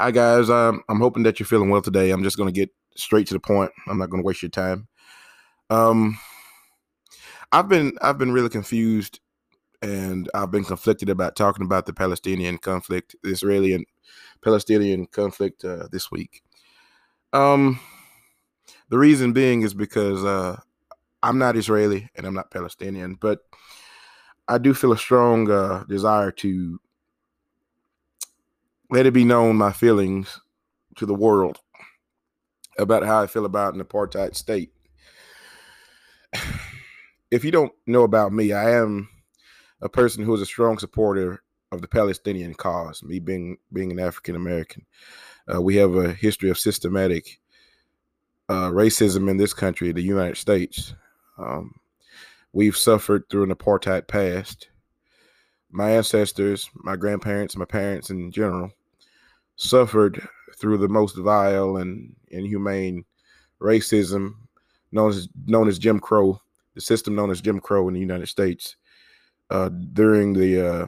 Hi guys, um, I'm hoping that you're feeling well today. I'm just going to get straight to the point. I'm not going to waste your time. Um, I've been I've been really confused, and I've been conflicted about talking about the Palestinian conflict, the Israeli and Palestinian conflict uh, this week. Um, the reason being is because uh, I'm not Israeli and I'm not Palestinian, but I do feel a strong uh, desire to let it be known my feelings to the world about how I feel about an apartheid state. If you don't know about me, I am a person who is a strong supporter of the Palestinian cause. Me being being an African American, uh, we have a history of systematic uh, racism in this country, the United States. Um, we've suffered through an apartheid past. My ancestors, my grandparents, my parents in general, suffered through the most vile and inhumane racism known as known as Jim Crow, the system known as Jim Crow in the United States uh, during the uh,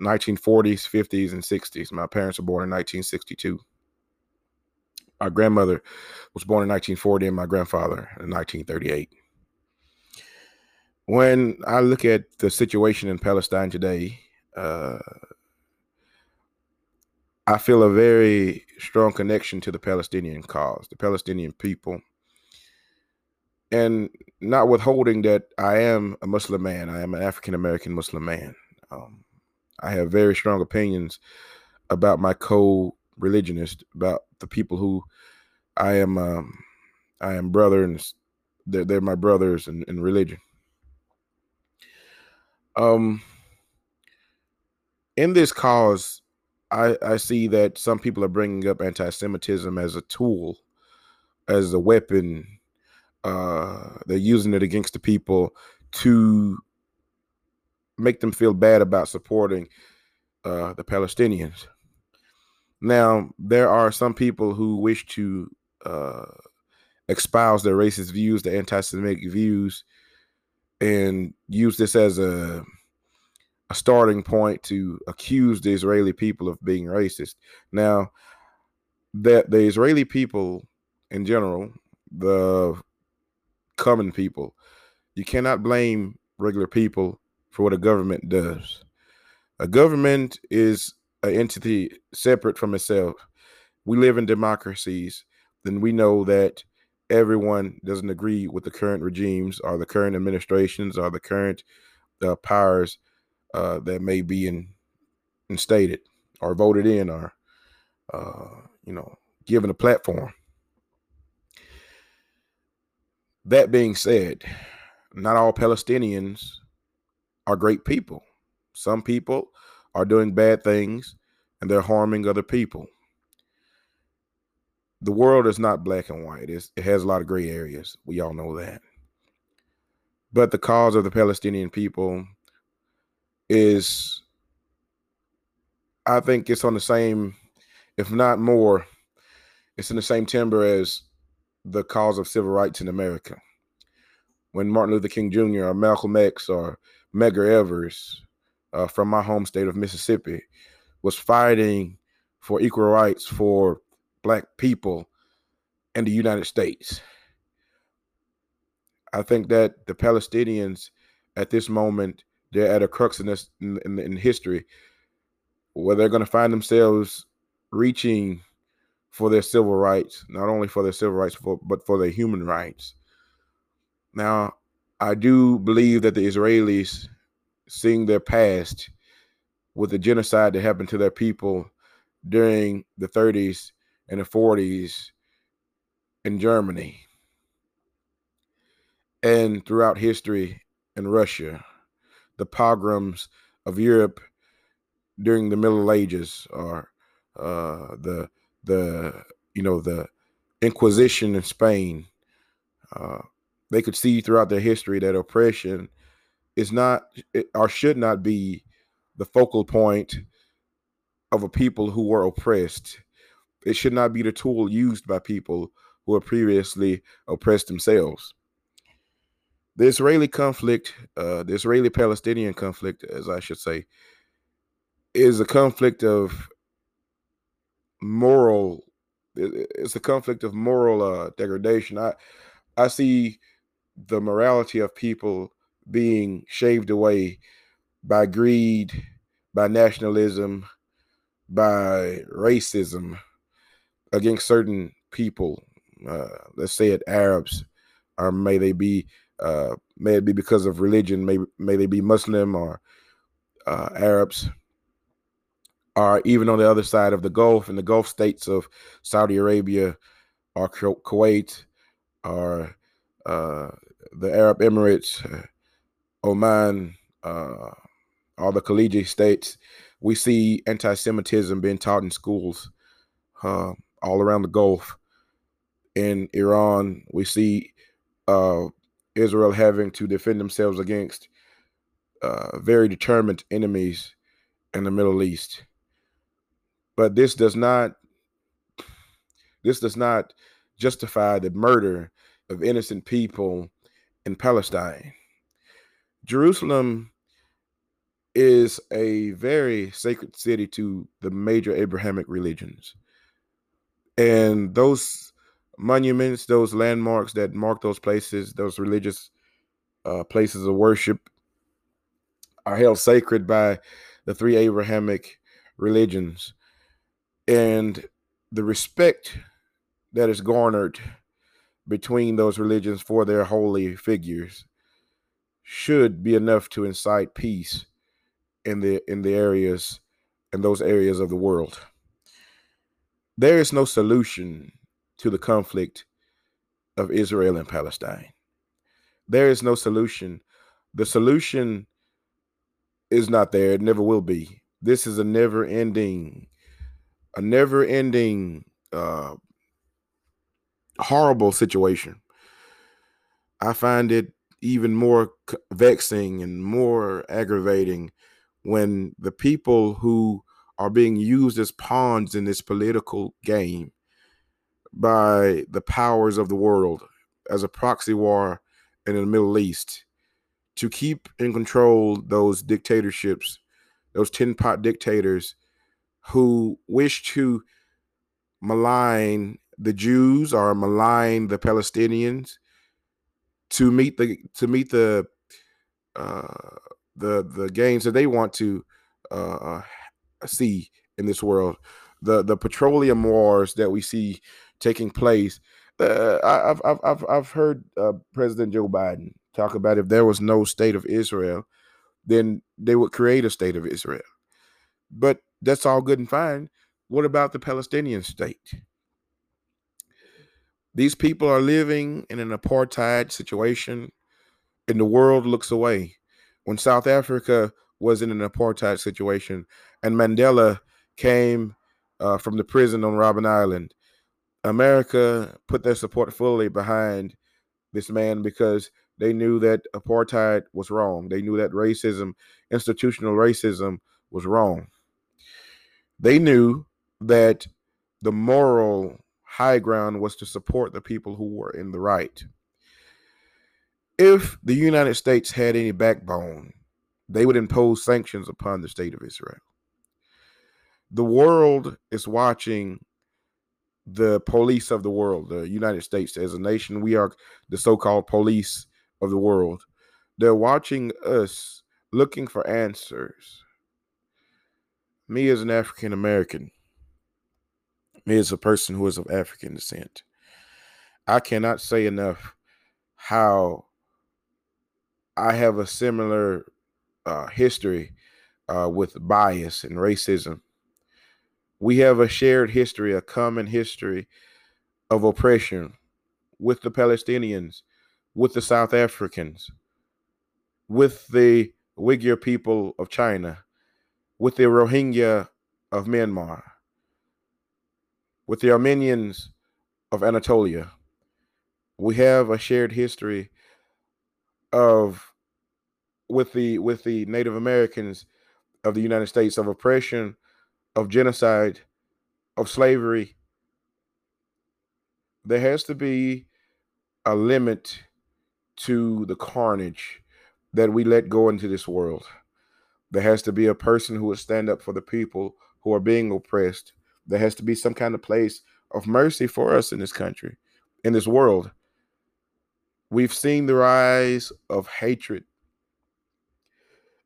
1940s, 50s, and 60s. My parents were born in 1962. My grandmother was born in 1940 and my grandfather in 1938. When I look at the situation in Palestine today, uh, I feel a very strong connection to the Palestinian cause, the Palestinian people. And not withholding that I am a Muslim man, I am an African American Muslim man. Um, I have very strong opinions about my co-religionist, about the people who I am. Um, I am brother, and they're, they're my brothers in, in religion. Um, in this cause, I, I see that some people are bringing up anti-Semitism as a tool, as a weapon. Uh, they're using it against the people to make them feel bad about supporting uh, the Palestinians. Now, there are some people who wish to uh, espouse their racist views, their anti-Semitic views, and use this as a a starting point to accuse the Israeli people of being racist. Now, that the Israeli people in general, the common people, you cannot blame regular people for what a government does. A government is an entity separate from itself. We live in democracies, then we know that everyone doesn't agree with the current regimes or the current administrations or the current uh, powers uh, that may be in, instated or voted in or uh, you know given a platform. That being said, not all Palestinians are great people. Some people are doing bad things and they're harming other people. The world is not black and white. It's, it has a lot of gray areas. We all know that. But the cause of the Palestinian people is I think it's on the same, if not more, it's in the same timber as the cause of civil rights in America. When Martin Luther King Jr. or Malcolm X or Medgar Evers uh, from my home state of Mississippi was fighting for equal rights for black people in the United States. I think that the Palestinians at this moment they're at a crux in this in, in, in history where they're going to find themselves reaching for their civil rights, not only for their civil rights, for, but for their human rights. Now, I do believe that the Israelis, seeing their past with the genocide that happened to their people during the 30s and the 40s in Germany and throughout history in Russia the pogroms of Europe during the Middle Ages or uh, the the you know the Inquisition in Spain. Uh, they could see throughout their history that oppression is not or should not be the focal point of a people who were oppressed. It should not be the tool used by people who were previously oppressed themselves the Israeli conflict, uh, the Israeli Palestinian conflict, as I should say, is a conflict of moral it's a conflict of moral uh, degradation. I I see the morality of people being shaved away by greed, by nationalism, by racism against certain people. Uh, let's say it Arabs, or may they be uh, may it be because of religion, may may they be Muslim or uh, Arabs, or even on the other side of the Gulf, in the Gulf states of Saudi Arabia, or Kuwait, or uh, the Arab Emirates, uh, Oman, uh, all the Khaliji states, we see anti-Semitism being taught in schools uh, all around the Gulf. In Iran, we see Israel having to defend themselves against uh, very determined enemies in the Middle East. But this does not this does not justify the murder of innocent people in Palestine. Jerusalem is a very sacred city to the major Abrahamic religions. And those monuments, those landmarks that mark those places, those religious uh, places of worship, are held sacred by the three Abrahamic religions. And the respect that is garnered between those religions for their holy figures should be enough to incite peace in the in the areas in those areas of the world. There is no solution to the conflict of Israel and Palestine. There is no solution. The solution is not there. It never will be. This is a never ending, a never ending, uh, horrible situation. I find it even more vexing and more aggravating when the people who are being used as pawns in this political game by the powers of the world as a proxy war in the Middle East to keep in control those dictatorships, those tin pot dictators who wish to malign the Jews or malign the Palestinians to meet the to meet the uh, the the gains that they want to uh, see in this world. The the petroleum wars that we see taking place. Uh, I've I've I've I've heard uh, President Joe Biden talk about if there was no state of Israel, then they would create a state of Israel. But that's all good and fine. What about the Palestinian state? These people are living in an apartheid situation, and the world looks away. When South Africa was in an apartheid situation, and Mandela came uh, from the prison on Robben Island, America put their support fully behind this man because they knew that apartheid was wrong. They knew that racism, institutional racism, was wrong. They knew that the moral high ground was to support the people who were in the right. If the United States had any backbone, they would impose sanctions upon the state of Israel. The world is watching the police of the world, the United States as a nation. We are the so called police of the world. They're watching us looking for answers. Me as an African American, me as a person who is of African descent, I cannot say enough how I have a similar uh, history uh, with bias and racism. We have a shared history, a common history of oppression with the Palestinians, with the South Africans, with the Uyghur people of China, with the Rohingya of Myanmar, with the Armenians of Anatolia. We have a shared history of with the with the Native Americans of the United States of oppression, of genocide, of slavery. There has to be a limit to the carnage that we let go into this world. There has to be a person who will stand up for the people who are being oppressed There has to be some kind of place of mercy for us in this country, in this world. We've seen the rise of hatred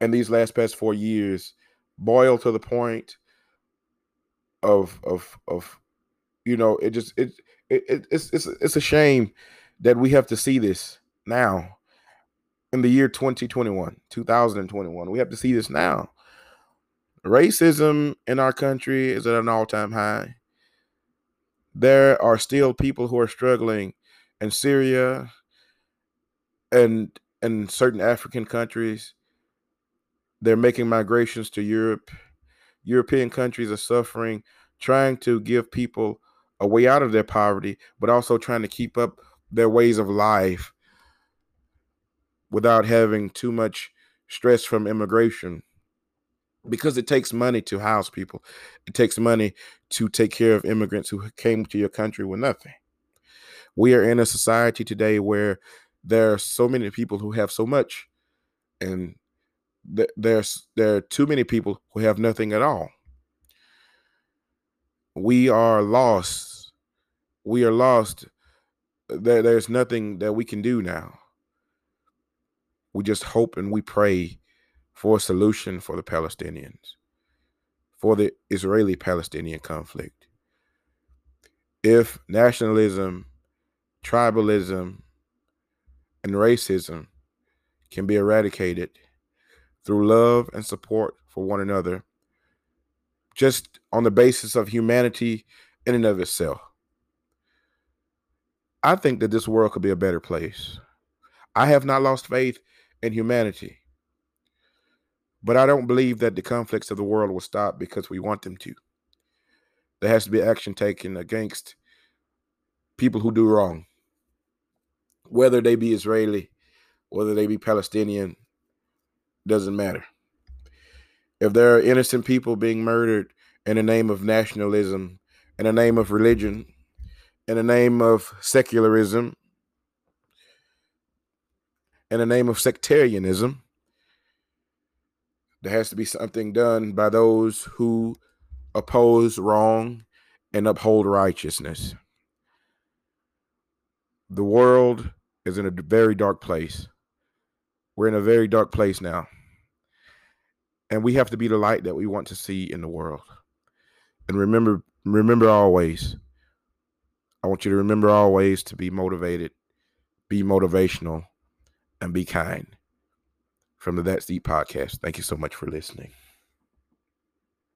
in these last past four years boil to the point of of of you know it just it, it it's it's it's a shame that we have to see this now in the year 2021 2021 we have to see this now. Racism in our country is at an all-time high. There are still people who are struggling in syria and in certain african countries. They're making migrations to europe. European countries are suffering trying to give people a way out of their poverty but also trying to keep up their ways of life without having too much stress from immigration because it takes money to house people. It takes money to take care of immigrants who came to your country with nothing. We are in a society today where there are so many people who have so much, and th- there's there are too many people who have nothing at all. We are lost. We are lost. There, there's nothing that we can do now. We just hope and we pray for a solution for the Palestinians, for the Israeli Palestinian conflict. If nationalism, tribalism, and racism can be eradicated through love and support for one another, just on the basis of humanity in and of itself, I think that this world could be a better place. I have not lost faith in humanity. But I don't believe that the conflicts of the world will stop because we want them to. There has to be action taken against people who do wrong, whether they be Israeli, whether they be Palestinian, doesn't matter. If there are innocent people being murdered in the name of nationalism, in the name of religion, in the name of secularism, in the name of sectarianism. There has to be something done by those who oppose wrong and uphold righteousness. The world is in a very dark place. We're in a very dark place now. And we have to be the light that we want to see in the world. And remember remember always I want you to remember always to be motivated, be motivational and be kind from the That's Deep podcast. Thank you so much for listening.